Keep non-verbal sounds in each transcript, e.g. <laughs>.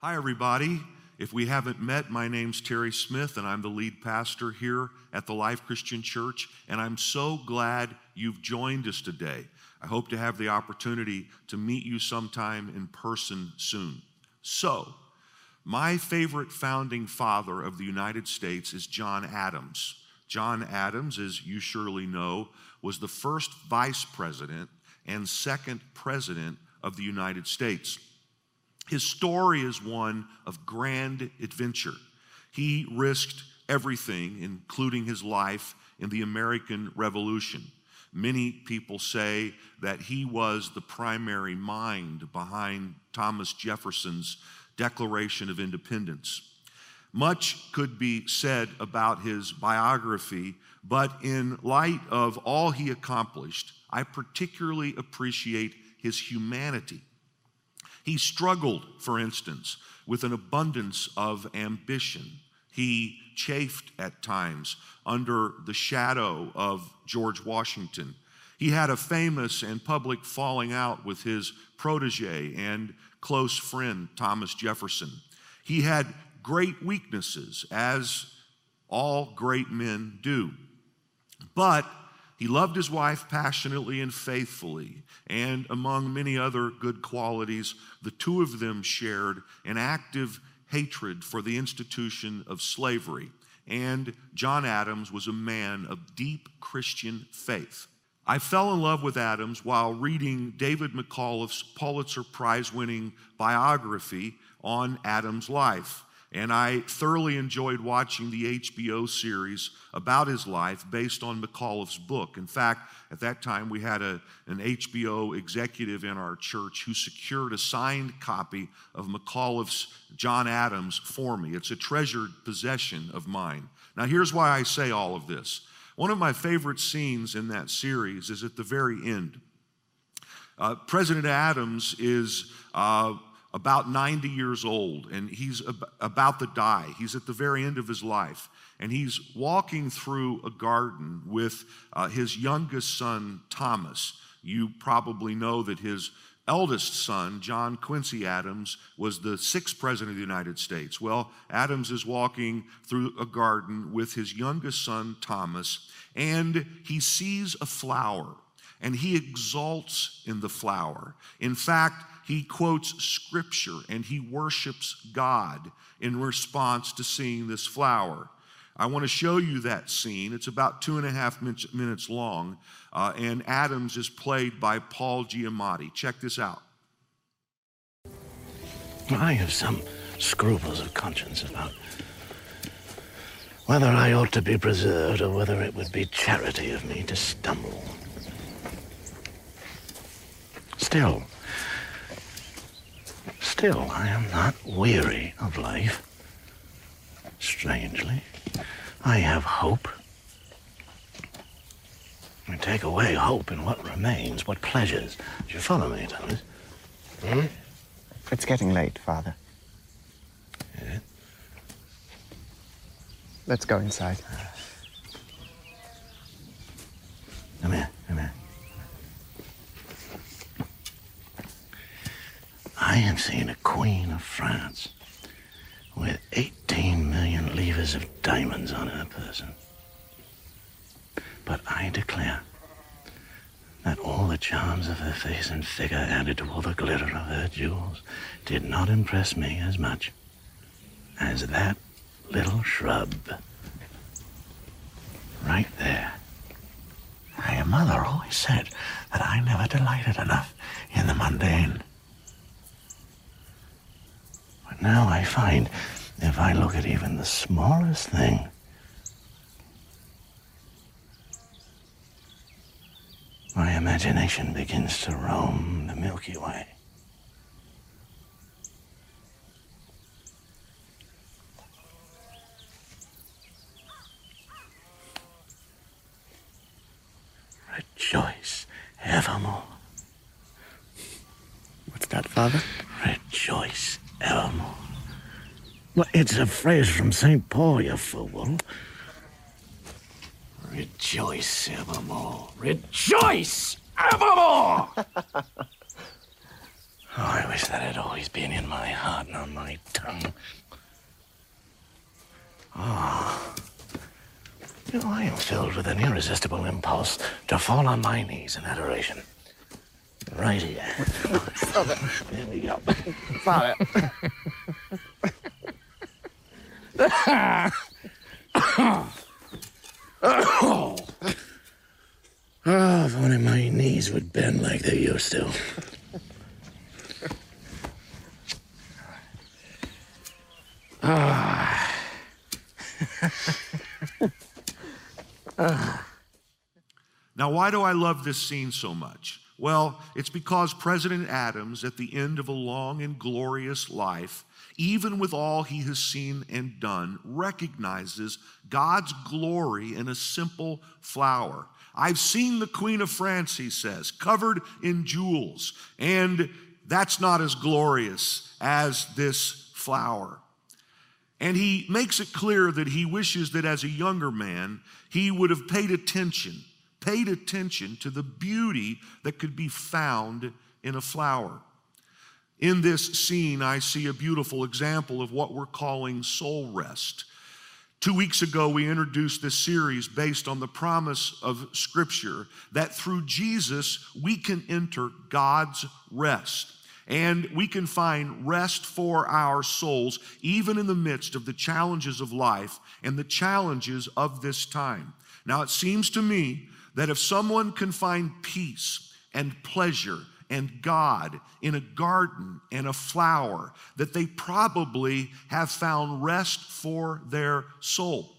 Hi, everybody. If we haven't met, my name's Terry Smith, and I'm the lead pastor here at the Life Christian Church. And I'm so glad you've joined us today. I hope to have the opportunity to meet you sometime in person soon. So, my favorite founding father of the United States is John Adams. John Adams, as you surely know, was the first vice president and second president of the United States. His story is one of grand adventure. He risked everything, including his life, in the American Revolution. Many people say that he was the primary mind behind Thomas Jefferson's Declaration of Independence. Much could be said about his biography, but in light of all he accomplished, I particularly appreciate his humanity. He struggled, for instance, with an abundance of ambition. He chafed at times under the shadow of George Washington. He had a famous and public falling out with his protege and close friend, Thomas Jefferson. He had great weaknesses, as all great men do. But he loved his wife passionately and faithfully, and among many other good qualities, the two of them shared an active hatred for the institution of slavery. And John Adams was a man of deep Christian faith. I fell in love with Adams while reading David McCullough's Pulitzer Prize winning biography on Adams' life. And I thoroughly enjoyed watching the HBO series about his life based on McCullough's book. In fact, at that time, we had a, an HBO executive in our church who secured a signed copy of McCullough's John Adams for me. It's a treasured possession of mine. Now, here's why I say all of this. One of my favorite scenes in that series is at the very end. Uh, President Adams is uh, about 90 years old and he's ab- about to die. He's at the very end of his life and he's walking through a garden with uh, his youngest son, Thomas. You probably know that his eldest son, John Quincy Adams, was the sixth president of the United States. Well, Adams is walking through a garden with his youngest son, Thomas, and he sees a flower and he exalts in the flower. In fact, he quotes scripture and he worships God in response to seeing this flower. I want to show you that scene. It's about two and a half minutes long, uh, and Adams is played by Paul Giamatti. Check this out. I have some scruples of conscience about whether I ought to be preserved or whether it would be charity of me to stumble. Still, still, I am not weary of life. Strangely. I have hope. We take away hope in what remains, what pleasures. Do you follow me, Thomas? Hmm? It's getting late, Father. Yeah. Let's go inside. Come here, come here. I have seen a queen of France with 18 million livres of diamonds on her person. But I declare that all the charms of her face and figure added to all the glitter of her jewels did not impress me as much as that little shrub right there. My mother always said that I never delighted enough in the mundane. Now I find if I look at even the smallest thing, my imagination begins to roam the Milky Way. Rejoice evermore. What's that, Father? Rejoice evermore. Well, it's a phrase from St. Paul, you fool. Rejoice evermore. Rejoice evermore! <laughs> Oh, I wish that had always been in my heart and on my tongue. Oh. You know, I am filled with an irresistible impulse to fall on my knees in adoration. Right here. <laughs> There we go. Father. <laughs> Oh, if only my knees would bend like they used to. <laughs> Ah! Now, why do I love this scene so much? Well, it's because President Adams, at the end of a long and glorious life, even with all he has seen and done, recognizes God's glory in a simple flower. I've seen the Queen of France, he says, covered in jewels, and that's not as glorious as this flower. And he makes it clear that he wishes that as a younger man, he would have paid attention, paid attention to the beauty that could be found in a flower. In this scene, I see a beautiful example of what we're calling soul rest. Two weeks ago, we introduced this series based on the promise of Scripture that through Jesus, we can enter God's rest. And we can find rest for our souls, even in the midst of the challenges of life and the challenges of this time. Now, it seems to me that if someone can find peace and pleasure and God in a garden and a flower, that they probably have found rest for their soul.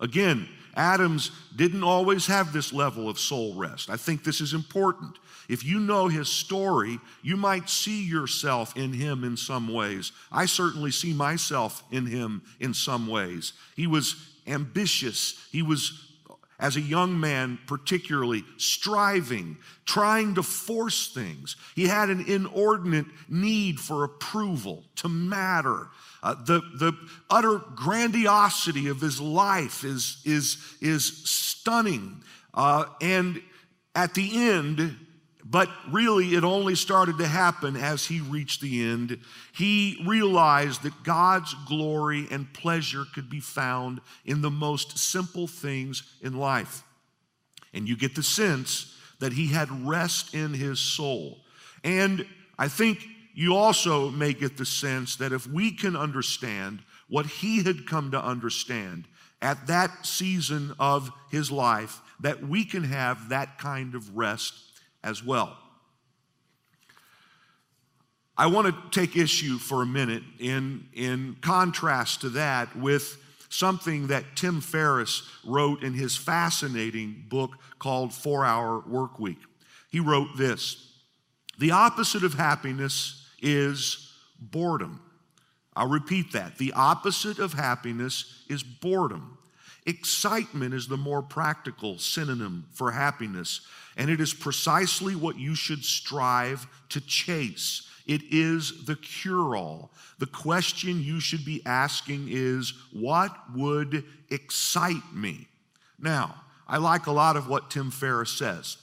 Again, Adams didn't always have this level of soul rest. I think this is important. If you know his story, you might see yourself in him in some ways. I certainly see myself in him in some ways. He was ambitious, he was as a young man, particularly striving, trying to force things. He had an inordinate need for approval, to matter. Uh, the, the utter grandiosity of his life is, is, is stunning. Uh, and at the end, but really, it only started to happen as he reached the end. He realized that God's glory and pleasure could be found in the most simple things in life. And you get the sense that he had rest in his soul. And I think you also may get the sense that if we can understand what he had come to understand at that season of his life, that we can have that kind of rest as well. I want to take issue for a minute in, in contrast to that with something that Tim Ferriss wrote in his fascinating book called Four Hour Work Week. He wrote this The opposite of happiness is boredom. I'll repeat that. The opposite of happiness is boredom. Excitement is the more practical synonym for happiness, and it is precisely what you should strive to chase. It is the cure all. The question you should be asking is what would excite me? Now, I like a lot of what Tim Ferriss says,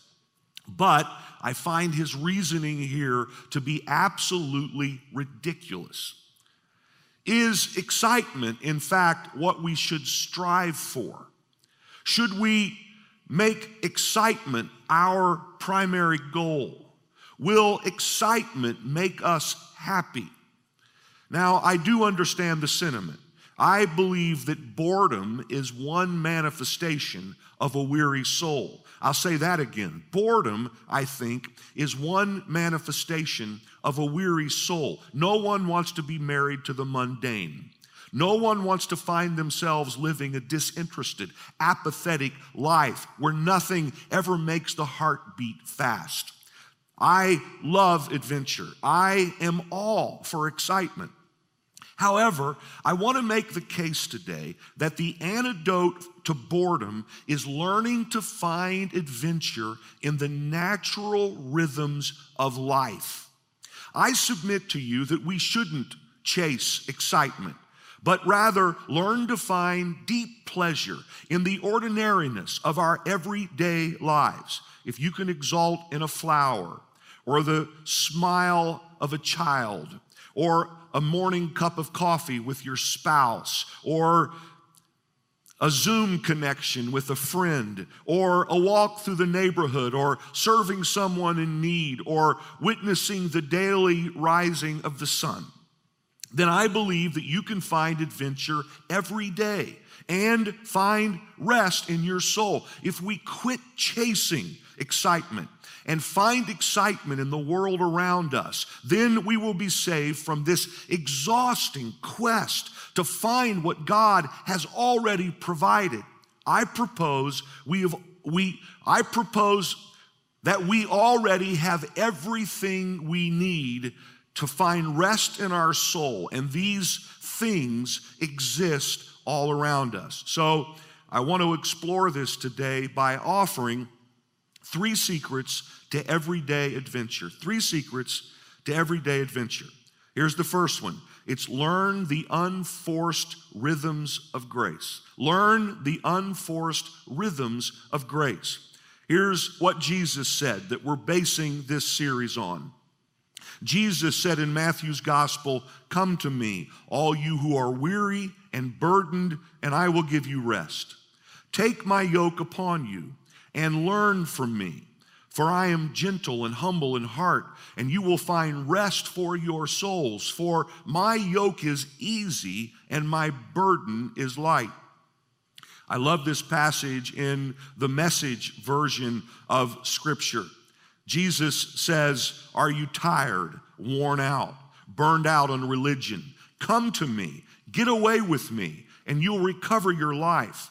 but I find his reasoning here to be absolutely ridiculous. Is excitement, in fact, what we should strive for? Should we make excitement our primary goal? Will excitement make us happy? Now, I do understand the sentiment. I believe that boredom is one manifestation of a weary soul. I'll say that again. Boredom, I think, is one manifestation of a weary soul. No one wants to be married to the mundane. No one wants to find themselves living a disinterested, apathetic life where nothing ever makes the heart beat fast. I love adventure. I am all for excitement. However, I want to make the case today that the antidote to boredom is learning to find adventure in the natural rhythms of life. I submit to you that we shouldn't chase excitement, but rather learn to find deep pleasure in the ordinariness of our everyday lives. If you can exalt in a flower, or the smile of a child, or a morning cup of coffee with your spouse, or a Zoom connection with a friend, or a walk through the neighborhood, or serving someone in need, or witnessing the daily rising of the sun, then I believe that you can find adventure every day and find rest in your soul. If we quit chasing excitement and find excitement in the world around us, then we will be saved from this exhausting quest to find what God has already provided. I propose we have we I propose that we already have everything we need to find rest in our soul and these things exist all around us. So, I want to explore this today by offering three secrets to everyday adventure. Three secrets to everyday adventure. Here's the first one it's learn the unforced rhythms of grace. Learn the unforced rhythms of grace. Here's what Jesus said that we're basing this series on. Jesus said in Matthew's gospel, Come to me, all you who are weary and burdened, and I will give you rest. Take my yoke upon you and learn from me. For I am gentle and humble in heart, and you will find rest for your souls. For my yoke is easy and my burden is light. I love this passage in the message version of Scripture. Jesus says, Are you tired, worn out, burned out on religion? Come to me, get away with me, and you'll recover your life.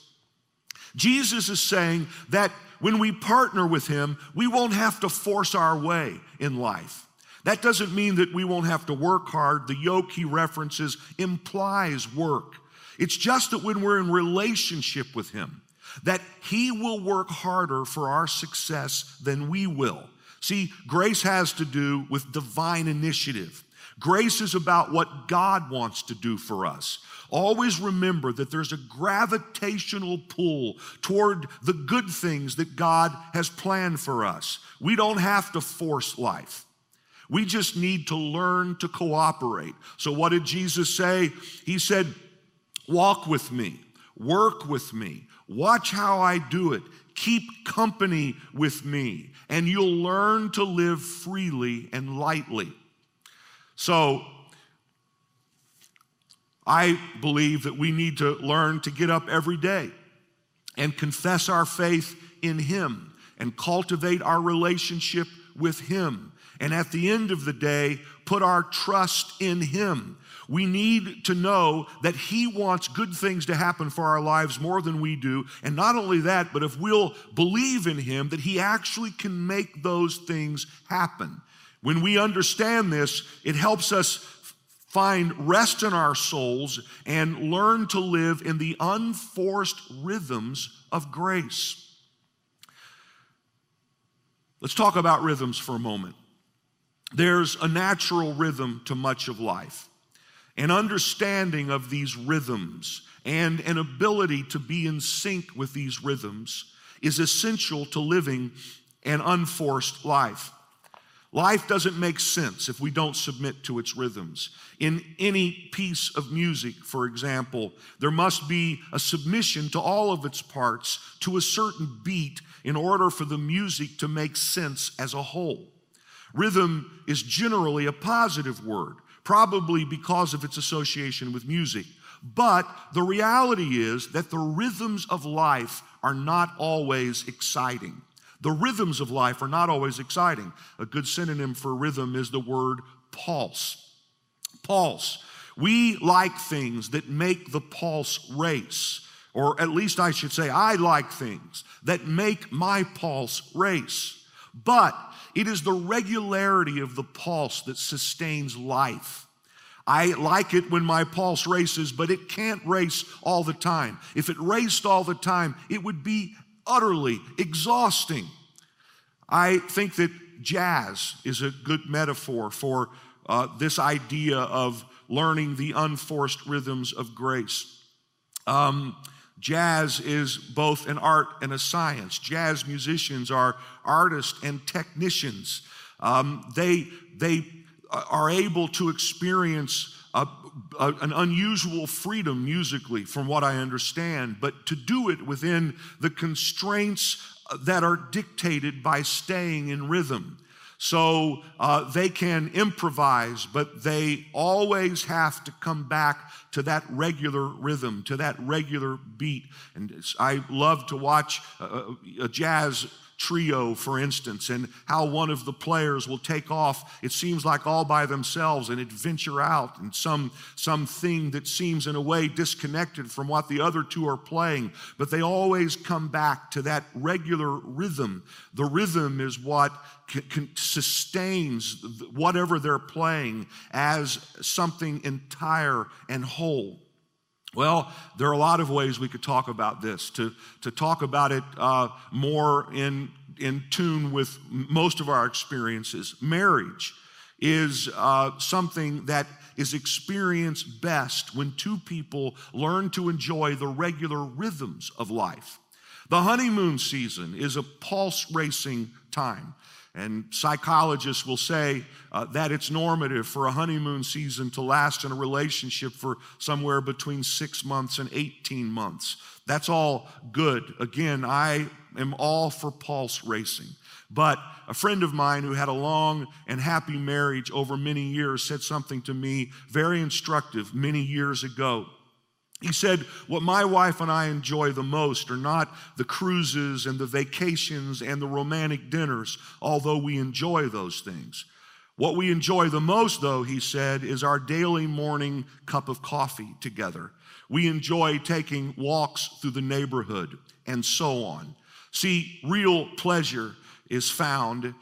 Jesus is saying that when we partner with Him, we won't have to force our way in life. That doesn't mean that we won't have to work hard. The yoke He references implies work. It's just that when we're in relationship with Him, that He will work harder for our success than we will. See, grace has to do with divine initiative. Grace is about what God wants to do for us. Always remember that there's a gravitational pull toward the good things that God has planned for us. We don't have to force life. We just need to learn to cooperate. So, what did Jesus say? He said, Walk with me, work with me, watch how I do it, keep company with me, and you'll learn to live freely and lightly. So, I believe that we need to learn to get up every day and confess our faith in Him and cultivate our relationship with Him. And at the end of the day, put our trust in Him. We need to know that He wants good things to happen for our lives more than we do. And not only that, but if we'll believe in Him, that He actually can make those things happen. When we understand this, it helps us find rest in our souls and learn to live in the unforced rhythms of grace. Let's talk about rhythms for a moment. There's a natural rhythm to much of life. An understanding of these rhythms and an ability to be in sync with these rhythms is essential to living an unforced life. Life doesn't make sense if we don't submit to its rhythms. In any piece of music, for example, there must be a submission to all of its parts to a certain beat in order for the music to make sense as a whole. Rhythm is generally a positive word, probably because of its association with music. But the reality is that the rhythms of life are not always exciting. The rhythms of life are not always exciting. A good synonym for rhythm is the word pulse. Pulse. We like things that make the pulse race, or at least I should say, I like things that make my pulse race. but it is the regularity of the pulse that sustains life. I like it when my pulse races, but it can't race all the time. If it raced all the time, it would be utterly exhausting. I think that jazz is a good metaphor for uh, this idea of learning the unforced rhythms of grace. Um, jazz is both an art and a science. Jazz musicians are artists and technicians. Um, they, they are able to experience a, a, an unusual freedom musically, from what I understand, but to do it within the constraints uh, that are dictated by staying in rhythm. So uh, they can improvise, but they always have to come back to that regular rhythm, to that regular beat. And I love to watch a, a jazz trio, for instance, and how one of the players will take off, it seems like all by themselves, and adventure out in some, some thing that seems in a way disconnected from what the other two are playing. But they always come back to that regular rhythm. The rhythm is what sustains whatever they're playing as something entire and whole. Well, there are a lot of ways we could talk about this. To, to talk about it uh, more in, in tune with most of our experiences, marriage is uh, something that is experienced best when two people learn to enjoy the regular rhythms of life. The honeymoon season is a pulse racing time. And psychologists will say uh, that it's normative for a honeymoon season to last in a relationship for somewhere between six months and 18 months. That's all good. Again, I am all for pulse racing. But a friend of mine who had a long and happy marriage over many years said something to me very instructive many years ago. He said, What my wife and I enjoy the most are not the cruises and the vacations and the romantic dinners, although we enjoy those things. What we enjoy the most, though, he said, is our daily morning cup of coffee together. We enjoy taking walks through the neighborhood and so on. See, real pleasure is found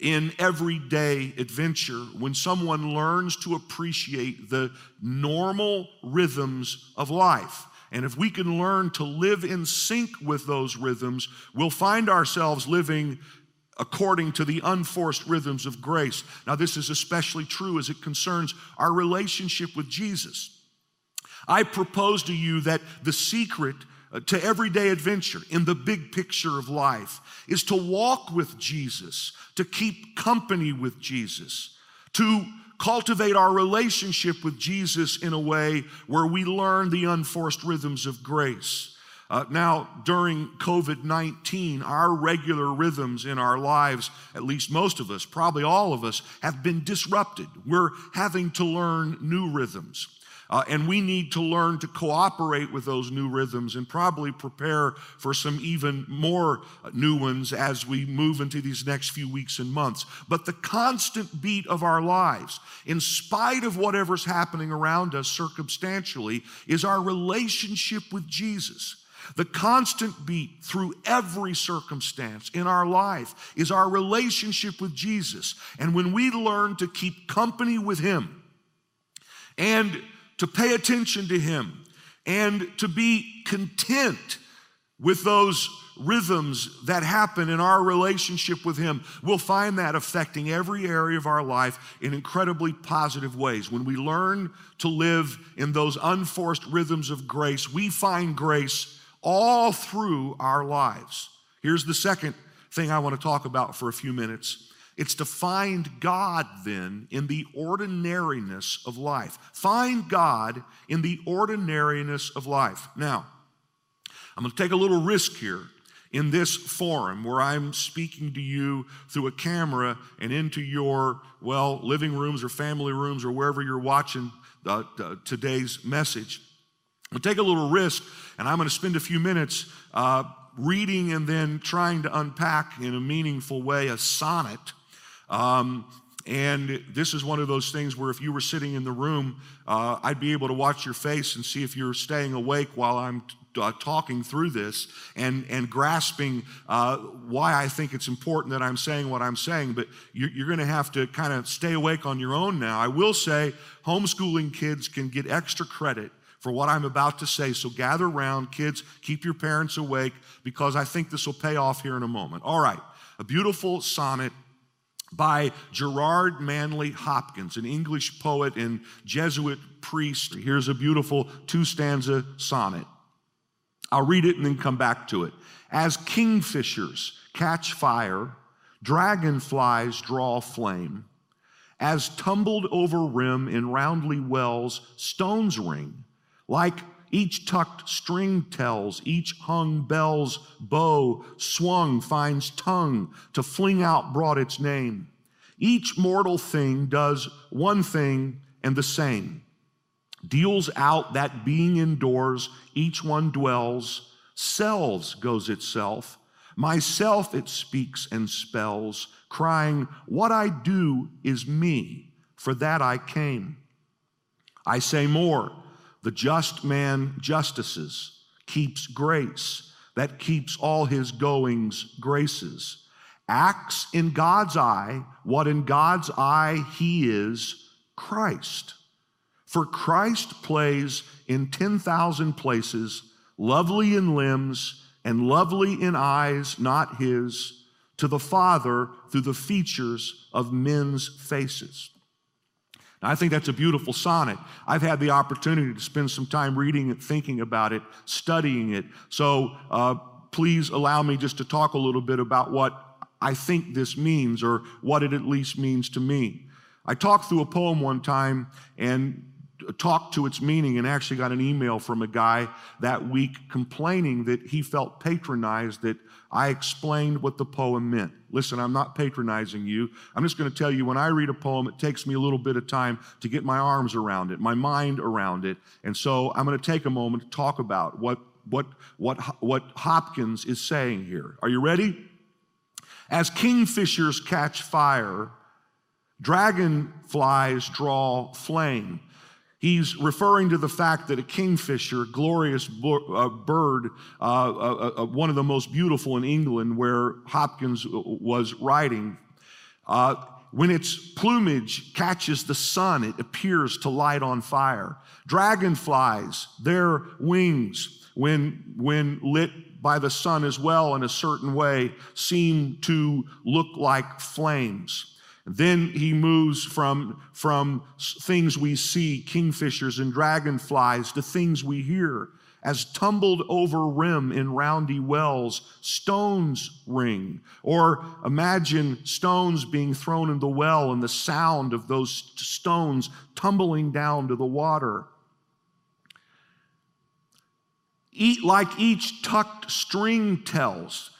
in everyday adventure when someone learns to appreciate the normal rhythms of life. And if we can learn to live in sync with those rhythms, we'll find ourselves living according to the unforced rhythms of grace. Now, this is especially true as it concerns our relationship with Jesus. I propose to you that the secret to everyday adventure in the big picture of life is to walk with Jesus, to keep company with Jesus, to cultivate our relationship with Jesus in a way where we learn the unforced rhythms of grace. Uh, now, during COVID 19, our regular rhythms in our lives, at least most of us, probably all of us, have been disrupted. We're having to learn new rhythms. Uh, and we need to learn to cooperate with those new rhythms and probably prepare for some even more new ones as we move into these next few weeks and months. But the constant beat of our lives, in spite of whatever's happening around us circumstantially, is our relationship with Jesus. The constant beat through every circumstance in our life is our relationship with Jesus. And when we learn to keep company with Him and to pay attention to Him and to be content with those rhythms that happen in our relationship with Him, we'll find that affecting every area of our life in incredibly positive ways. When we learn to live in those unforced rhythms of grace, we find grace all through our lives. Here's the second thing I want to talk about for a few minutes it's to find God then in the ordinariness of life. Find God in the ordinariness of life. Now, I'm going to take a little risk here in this forum where I'm speaking to you through a camera and into your, well, living rooms or family rooms or wherever you're watching today's message. I'm going to take a little risk and I'm going to spend a few minutes uh, reading and then trying to unpack in a meaningful way a sonnet um, and this is one of those things where if you were sitting in the room, uh, I'd be able to watch your face and see if you're staying awake while I'm t- uh, talking through this and, and grasping uh, why I think it's important that I'm saying what I'm saying, but you're, you're going to have to kind of stay awake on your own now. I will say homeschooling kids can get extra credit for what I'm about to say. So gather around, kids, keep your parents awake because I think this will pay off here in a moment. All right, a beautiful sonnet by Gerard Manley Hopkins, an English poet and Jesuit priest. Here's a beautiful two stanza sonnet. I'll read it and then come back to it. As kingfishers catch fire, dragonflies draw flame, as tumbled over rim in roundly wells, stones ring, like each tucked string tells, each hung bell's bow swung finds tongue to fling out broad its name. Each mortal thing does one thing and the same deals out that being indoors, each one dwells, selves goes itself, myself it speaks and spells, crying, What I do is me, for that I came. I say more, the just man justices, keeps grace, that keeps all his goings graces, acts in God's eye what in God's eye he is Christ. For Christ plays in 10,000 places, lovely in limbs and lovely in eyes, not his, to the Father through the features of men's faces. I think that's a beautiful sonnet. I've had the opportunity to spend some time reading it, thinking about it, studying it. So uh, please allow me just to talk a little bit about what I think this means or what it at least means to me. I talked through a poem one time and talked to its meaning and actually got an email from a guy that week complaining that he felt patronized that I explained what the poem meant. Listen, I'm not patronizing you. I'm just going to tell you when I read a poem, it takes me a little bit of time to get my arms around it, my mind around it. And so I'm going to take a moment to talk about what, what, what, what Hopkins is saying here. Are you ready? As kingfishers catch fire, dragonflies draw flame. He's referring to the fact that a kingfisher, a glorious uh, bird, uh, uh, uh, one of the most beautiful in England, where Hopkins was writing, uh, when its plumage catches the sun, it appears to light on fire. Dragonflies, their wings, when, when lit by the sun as well in a certain way, seem to look like flames. Then he moves from, from things we see, kingfishers and dragonflies, to things we hear. As tumbled over rim in roundy wells, stones ring. Or imagine stones being thrown in the well and the sound of those stones tumbling down to the water. Eat like each tucked string tells,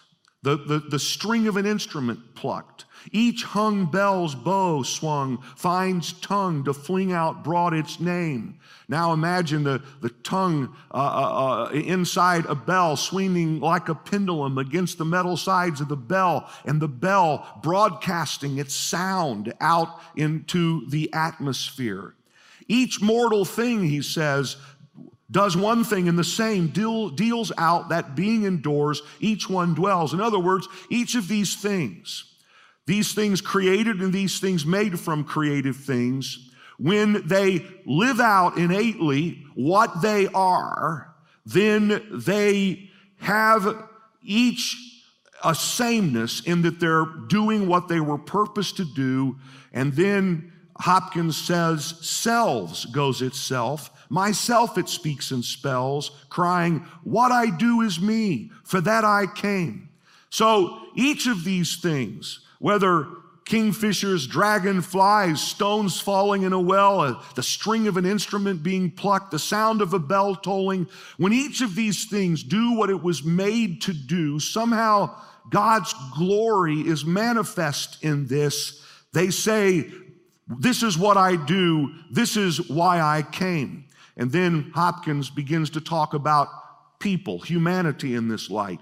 the, the, the string of an instrument plucked. Each hung bell's bow swung, finds tongue to fling out broad its name. Now imagine the, the tongue uh, uh, uh, inside a bell swinging like a pendulum against the metal sides of the bell, and the bell broadcasting its sound out into the atmosphere. Each mortal thing, he says, does one thing and the same, deal, deals out that being indoors, each one dwells. In other words, each of these things these things created and these things made from creative things, when they live out innately what they are, then they have each a sameness in that they're doing what they were purposed to do. And then Hopkins says, selves goes itself. Myself it speaks and spells, crying, What I do is me, for that I came. So each of these things, whether kingfishers, dragonflies, stones falling in a well, uh, the string of an instrument being plucked, the sound of a bell tolling, when each of these things do what it was made to do, somehow God's glory is manifest in this. They say, This is what I do, this is why I came. And then Hopkins begins to talk about people, humanity in this light.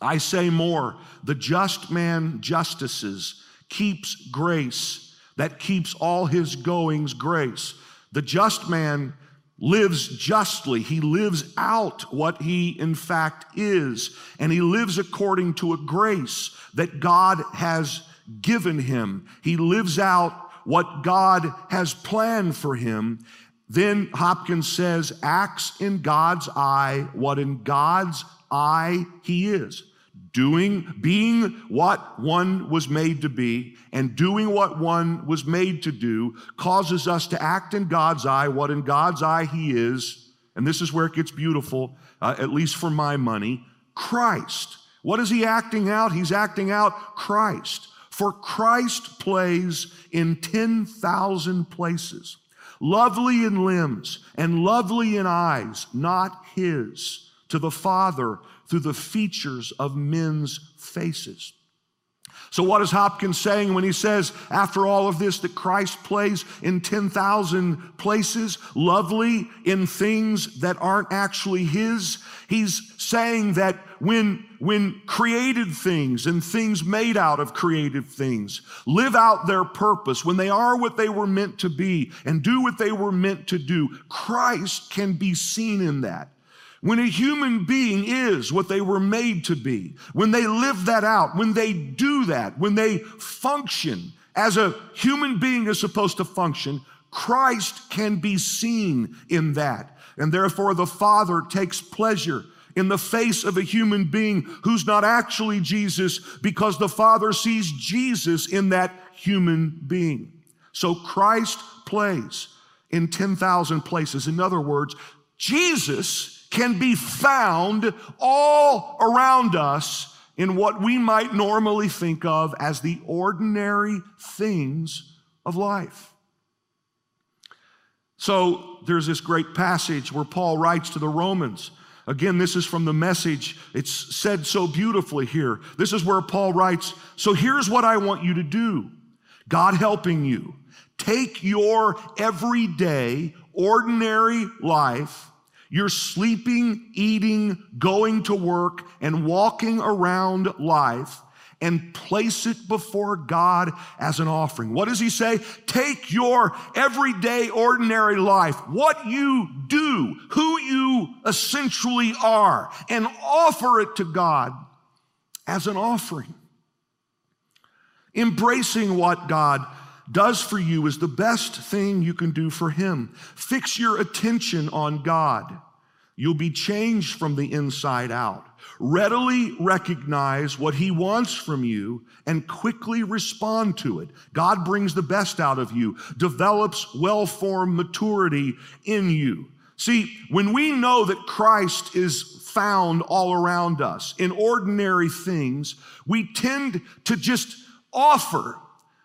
I say more the just man justices, keeps grace, that keeps all his goings grace. The just man lives justly. He lives out what he in fact is. And he lives according to a grace that God has given him. He lives out what God has planned for him. Then Hopkins says, acts in God's eye what in God's eye he is doing, being what one was made to be, and doing what one was made to do causes us to act in God's eye, what in God's eye He is. And this is where it gets beautiful, uh, at least for my money Christ. What is He acting out? He's acting out Christ. For Christ plays in 10,000 places, lovely in limbs and lovely in eyes, not His, to the Father through the features of men's faces. So, what is Hopkins saying when he says, after all of this, that Christ plays in 10,000 places, lovely in things that aren't actually his? He's saying that when, when created things and things made out of creative things live out their purpose, when they are what they were meant to be and do what they were meant to do, Christ can be seen in that. When a human being is what they were made to be, when they live that out, when they do that, when they function as a human being is supposed to function, Christ can be seen in that. And therefore, the Father takes pleasure in the face of a human being who's not actually Jesus because the Father sees Jesus in that human being. So Christ plays in 10,000 places. In other words, Jesus can be found all around us in what we might normally think of as the ordinary things of life. So there's this great passage where Paul writes to the Romans. Again, this is from the message. It's said so beautifully here. This is where Paul writes So here's what I want you to do God helping you. Take your everyday, ordinary life you're sleeping, eating, going to work, and walking around life and place it before God as an offering. What does he say? Take your everyday, ordinary life, what you do, who you essentially are, and offer it to God as an offering. Embracing what God does for you is the best thing you can do for Him. Fix your attention on God. You'll be changed from the inside out. Readily recognize what He wants from you and quickly respond to it. God brings the best out of you, develops well formed maturity in you. See, when we know that Christ is found all around us in ordinary things, we tend to just offer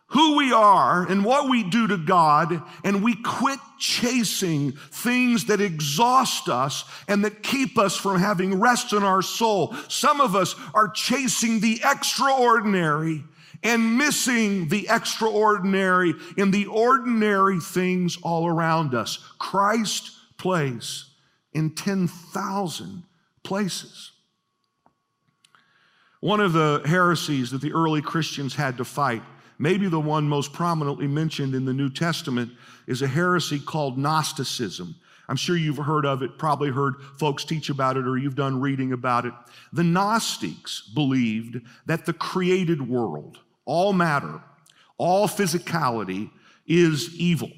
who we are and what we do to God, and we quit chasing things that exhaust us and that keep us from having rest in our soul. Some of us are chasing the extraordinary and missing the extraordinary in the ordinary things all around us. Christ plays in 10,000 places. One of the heresies that the early Christians had to fight maybe the one most prominently mentioned in the New Testament is a heresy called Gnosticism. I'm sure you've heard of it, probably heard folks teach about it, or you've done reading about it. The Gnostics believed that the created world, all matter, all physicality, is evil.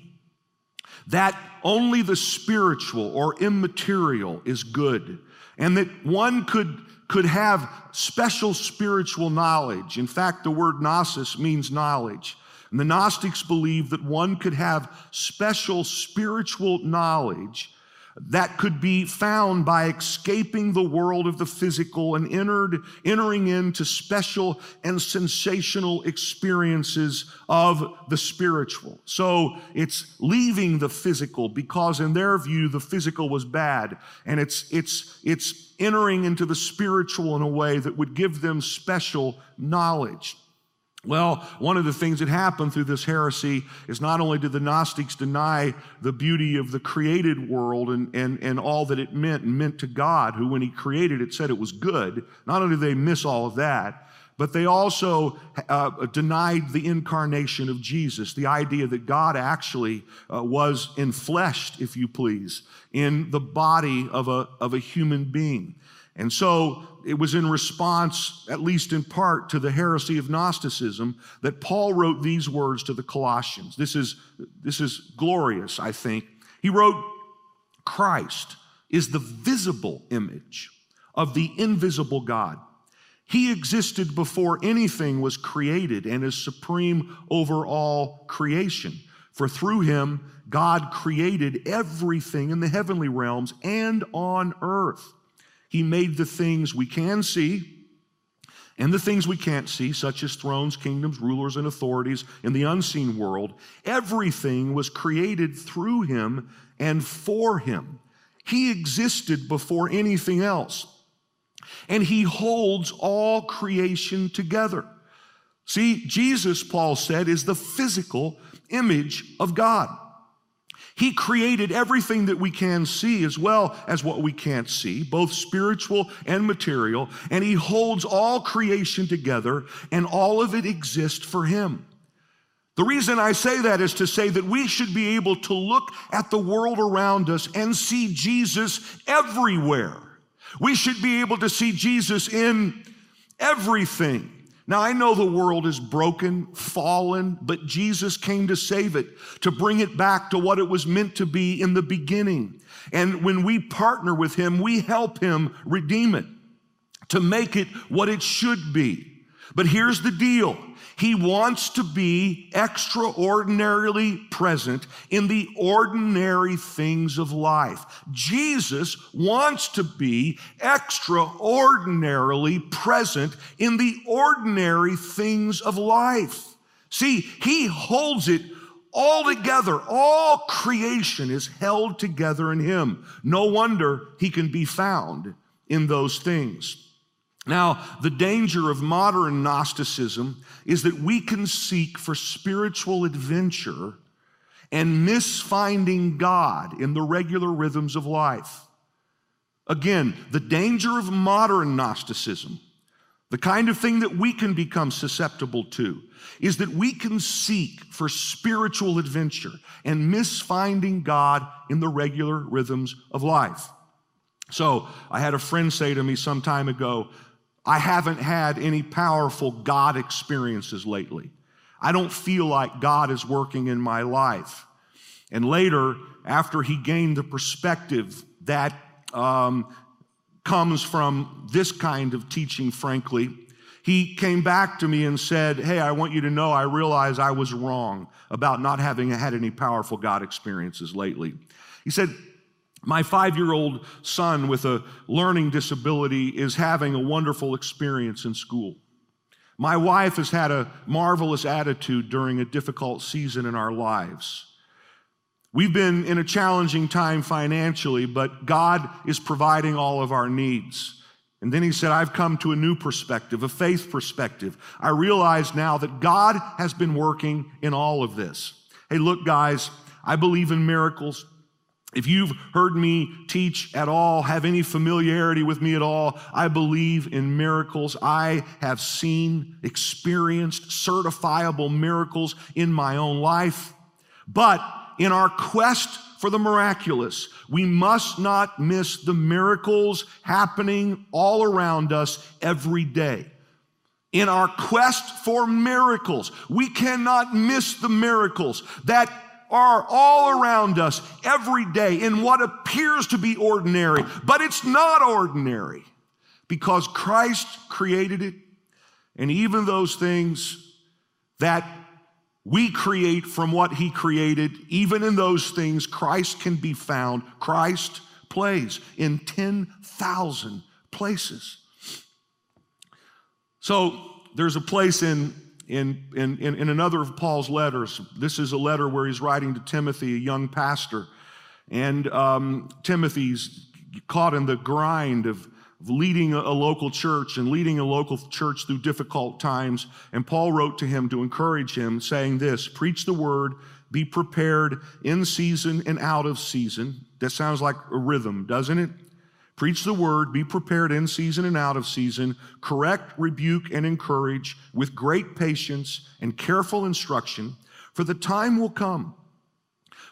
That only the spiritual or immaterial is good. And that one could could have special spiritual knowledge. In fact, the word gnosis means knowledge. And the Gnostics believed that one could have special spiritual knowledge that could be found by escaping the world of the physical and entered, entering into special and sensational experiences of the spiritual. So it's leaving the physical because in their view, the physical was bad. And it's, it's, it's entering into the spiritual in a way that would give them special knowledge. Well, one of the things that happened through this heresy is not only did the Gnostics deny the beauty of the created world and, and, and all that it meant and meant to God, who, when He created it, said it was good, not only did they miss all of that, but they also uh, denied the incarnation of Jesus, the idea that God actually uh, was enfleshed, if you please, in the body of a, of a human being. And so it was in response, at least in part, to the heresy of Gnosticism that Paul wrote these words to the Colossians. This is, this is glorious, I think. He wrote, Christ is the visible image of the invisible God. He existed before anything was created and is supreme over all creation. For through him, God created everything in the heavenly realms and on earth. He made the things we can see and the things we can't see, such as thrones, kingdoms, rulers, and authorities in the unseen world. Everything was created through him and for him. He existed before anything else and he holds all creation together. See, Jesus, Paul said, is the physical image of God. He created everything that we can see as well as what we can't see, both spiritual and material, and He holds all creation together, and all of it exists for Him. The reason I say that is to say that we should be able to look at the world around us and see Jesus everywhere. We should be able to see Jesus in everything. Now, I know the world is broken, fallen, but Jesus came to save it, to bring it back to what it was meant to be in the beginning. And when we partner with Him, we help Him redeem it, to make it what it should be. But here's the deal he wants to be extraordinarily present in the ordinary things of life. Jesus wants to be extraordinarily present in the ordinary things of life. See, he holds it all together. All creation is held together in him. No wonder he can be found in those things. Now, the danger of modern Gnosticism is that we can seek for spiritual adventure and miss finding God in the regular rhythms of life. Again, the danger of modern Gnosticism, the kind of thing that we can become susceptible to, is that we can seek for spiritual adventure and miss finding God in the regular rhythms of life. So, I had a friend say to me some time ago, I haven't had any powerful God experiences lately. I don't feel like God is working in my life. And later, after he gained the perspective that um, comes from this kind of teaching, frankly, he came back to me and said, Hey, I want you to know I realize I was wrong about not having had any powerful God experiences lately. He said, my five year old son with a learning disability is having a wonderful experience in school. My wife has had a marvelous attitude during a difficult season in our lives. We've been in a challenging time financially, but God is providing all of our needs. And then he said, I've come to a new perspective, a faith perspective. I realize now that God has been working in all of this. Hey, look, guys, I believe in miracles. If you've heard me teach at all, have any familiarity with me at all, I believe in miracles. I have seen, experienced certifiable miracles in my own life. But in our quest for the miraculous, we must not miss the miracles happening all around us every day. In our quest for miracles, we cannot miss the miracles that are all around us every day in what appears to be ordinary, but it's not ordinary because Christ created it. And even those things that we create from what He created, even in those things, Christ can be found. Christ plays in 10,000 places. So there's a place in in, in, in another of Paul's letters. This is a letter where he's writing to Timothy, a young pastor. And um, Timothy's caught in the grind of, of leading a, a local church and leading a local church through difficult times. And Paul wrote to him to encourage him, saying this Preach the word, be prepared in season and out of season. That sounds like a rhythm, doesn't it? Preach the word, be prepared in season and out of season, correct, rebuke, and encourage with great patience and careful instruction, for the time will come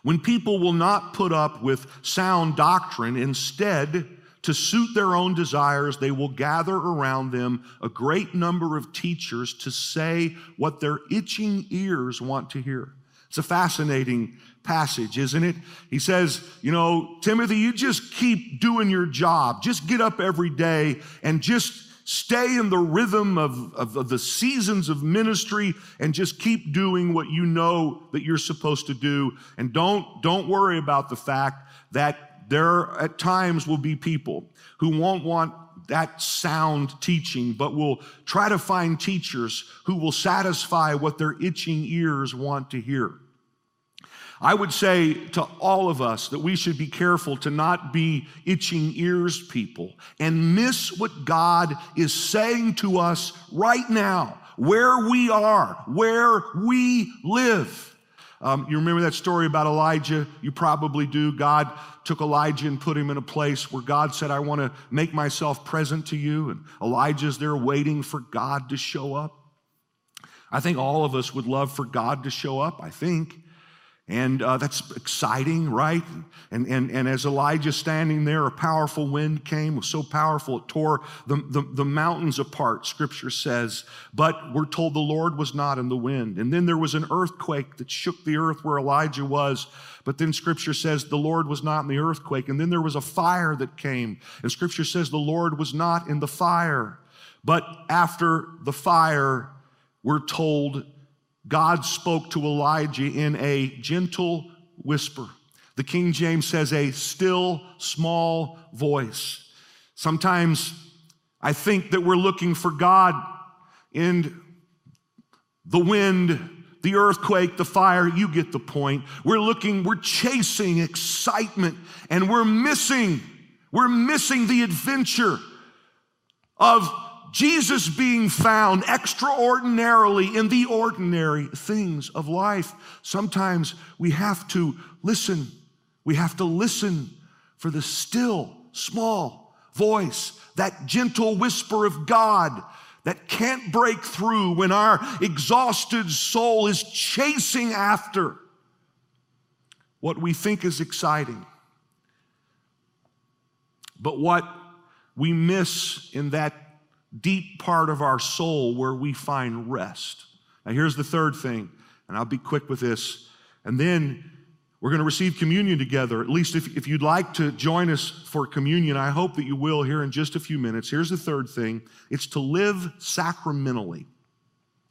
when people will not put up with sound doctrine. Instead, to suit their own desires, they will gather around them a great number of teachers to say what their itching ears want to hear. It's a fascinating passage, isn't it? He says, You know, Timothy, you just keep doing your job. Just get up every day and just stay in the rhythm of, of, of, the seasons of ministry and just keep doing what you know that you're supposed to do. And don't, don't worry about the fact that there at times will be people who won't want that sound teaching, but will try to find teachers who will satisfy what their itching ears want to hear. I would say to all of us that we should be careful to not be itching ears people and miss what God is saying to us right now, where we are, where we live. Um, you remember that story about Elijah? You probably do. God took Elijah and put him in a place where God said, I want to make myself present to you. And Elijah's there waiting for God to show up. I think all of us would love for God to show up, I think. And uh, that's exciting, right? And, and, and as Elijah's standing there, a powerful wind came, was so powerful it tore the, the, the mountains apart, scripture says. But we're told the Lord was not in the wind. And then there was an earthquake that shook the earth where Elijah was. But then scripture says the Lord was not in the earthquake. And then there was a fire that came. And scripture says the Lord was not in the fire. But after the fire, we're told God spoke to Elijah in a gentle whisper. The King James says a still small voice. Sometimes I think that we're looking for God in the wind, the earthquake, the fire. You get the point. We're looking, we're chasing excitement and we're missing, we're missing the adventure of Jesus being found extraordinarily in the ordinary things of life. Sometimes we have to listen. We have to listen for the still, small voice, that gentle whisper of God that can't break through when our exhausted soul is chasing after what we think is exciting. But what we miss in that deep part of our soul where we find rest. Now, here's the third thing, and I'll be quick with this. And then we're going to receive communion together. At least if, if you'd like to join us for communion, I hope that you will here in just a few minutes. Here's the third thing it's to live sacramentally.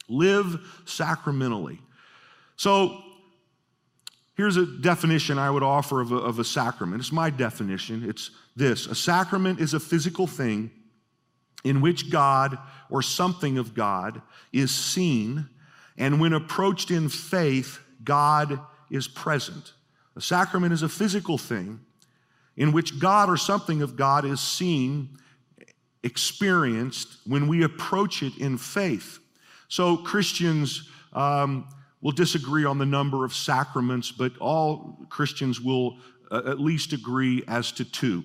Live sacramentally. So, here's a definition I would offer of a, of a sacrament. It's my definition. It's this a sacrament is a physical thing in which God or something of God is seen, and when approached in faith, God is present. A sacrament is a physical thing in which God or something of God is seen, experienced when we approach it in faith. So Christians um, will disagree on the number of sacraments, but all Christians will uh, at least agree as to two.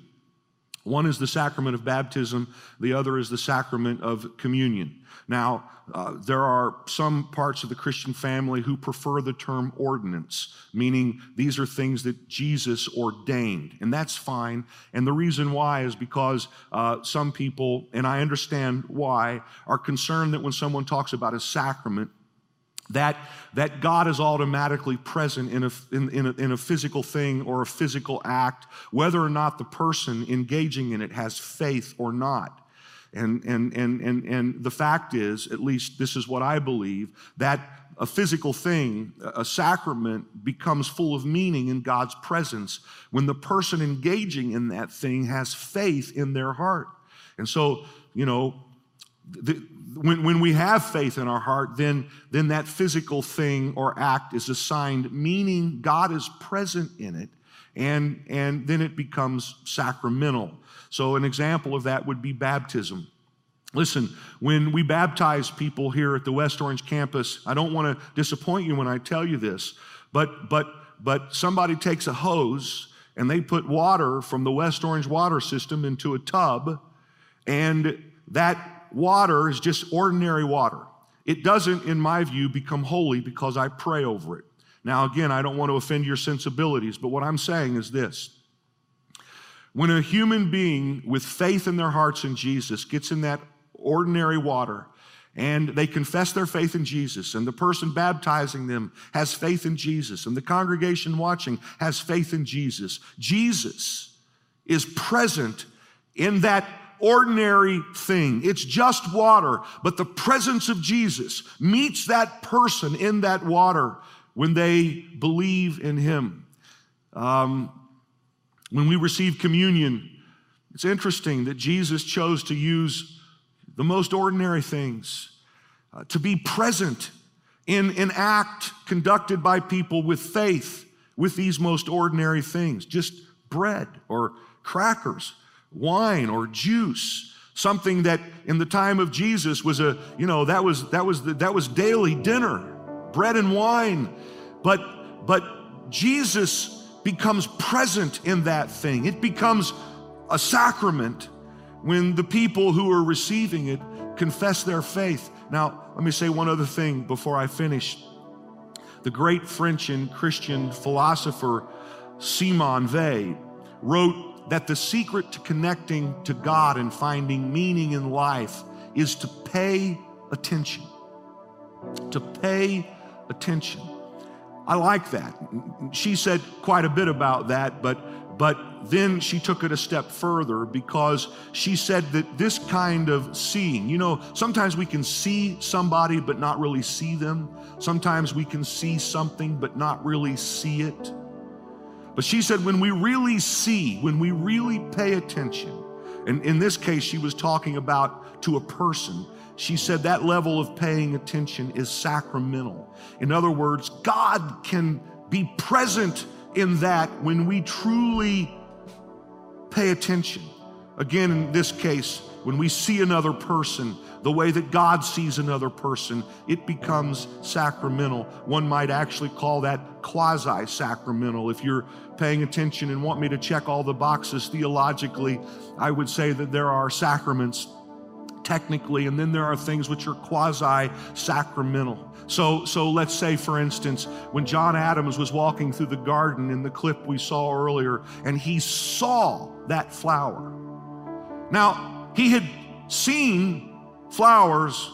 One is the sacrament of baptism, the other is the sacrament of communion. Now, uh, there are some parts of the Christian family who prefer the term ordinance, meaning these are things that Jesus ordained, and that's fine. And the reason why is because uh, some people, and I understand why, are concerned that when someone talks about a sacrament, that, that God is automatically present in a, in, in, a, in a physical thing or a physical act, whether or not the person engaging in it has faith or not. And, and, and, and, and the fact is, at least this is what I believe, that a physical thing, a sacrament, becomes full of meaning in God's presence when the person engaging in that thing has faith in their heart. And so, you know, the, when, when we have faith in our heart, then, then that physical thing or act is assigned meaning God is present in it, and, and then it becomes sacramental. So, an example of that would be baptism. Listen, when we baptize people here at the West Orange campus, I don't want to disappoint you when I tell you this, but, but, but somebody takes a hose and they put water from the West Orange water system into a tub, and that water is just ordinary water. It doesn't, in my view, become holy because I pray over it. Now, again, I don't want to offend your sensibilities, but what I'm saying is this. When a human being with faith in their hearts in Jesus gets in that ordinary water and they confess their faith in Jesus, and the person baptizing them has faith in Jesus, and the congregation watching has faith in Jesus, Jesus is present in that ordinary thing. It's just water, but the presence of Jesus meets that person in that water when they believe in Him. Um, when we receive communion, it's interesting that Jesus chose to use the most ordinary things uh, to be present in an act conducted by people with faith with these most ordinary things just bread or crackers, wine or juice. Something that in the time of Jesus was a, you know, that was that was the, that was daily dinner, bread and wine. But but Jesus becomes present in that thing. It becomes a sacrament when the people who are receiving it confess their faith. Now, let me say one other thing before I finish. The great French and Christian philosopher Simone Weil wrote that the secret to connecting to God and finding meaning in life is to pay attention. To pay attention. I like that. She said quite a bit about that, but, but then she took it a step further because she said that this kind of seeing, you know, sometimes we can see somebody but not really see them. Sometimes we can see something but not really see it. But she said when we really see, when we really pay attention, and in this case, she was talking about to a person she said that level of paying attention is sacramental. In other words, God can be present in that when we truly pay attention. Again, in this case, when we see another person the way that God sees another person, it becomes sacramental. One might actually call that quasi sacramental. If you're paying attention and want me to check all the boxes theologically, I would say that there are sacraments technically, and then there are things which are quasi sacramental. So, so let's say, for instance, when John Adams was walking through the garden in the clip we saw earlier, and he saw that flower. Now, he had seen flowers,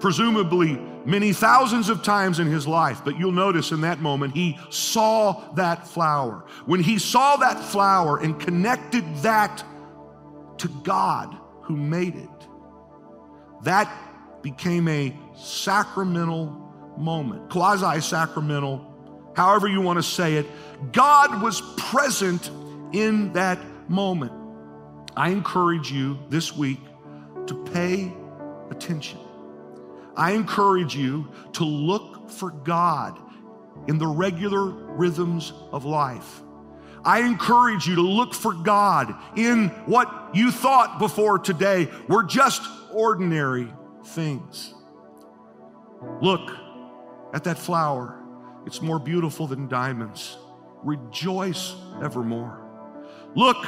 presumably many thousands of times in his life, but you'll notice in that moment he saw that flower. When he saw that flower and connected that to God, who made it. That became a sacramental moment, quasi sacramental, however you want to say it. God was present in that moment. I encourage you this week to pay attention. I encourage you to look for God in the regular rhythms of life. I encourage you to look for God in what you thought before today were just ordinary things. Look at that flower, it's more beautiful than diamonds. Rejoice evermore. Look,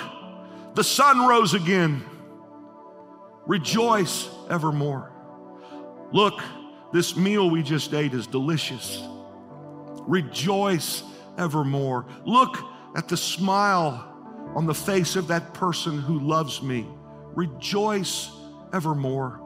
the sun rose again. Rejoice evermore. Look, this meal we just ate is delicious. Rejoice evermore. Look, at the smile on the face of that person who loves me. Rejoice evermore.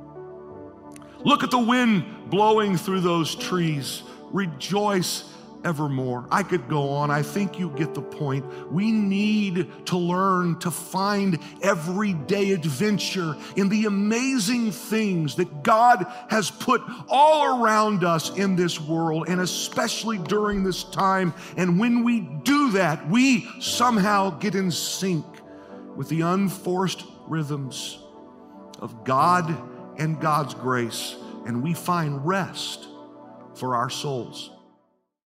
Look at the wind blowing through those trees. Rejoice evermore. I could go on. I think you get the point. We need to learn to find everyday adventure in the amazing things that God has put all around us in this world, and especially during this time. And when we do that, we somehow get in sync with the unforced rhythms of God and God's grace, and we find rest for our souls.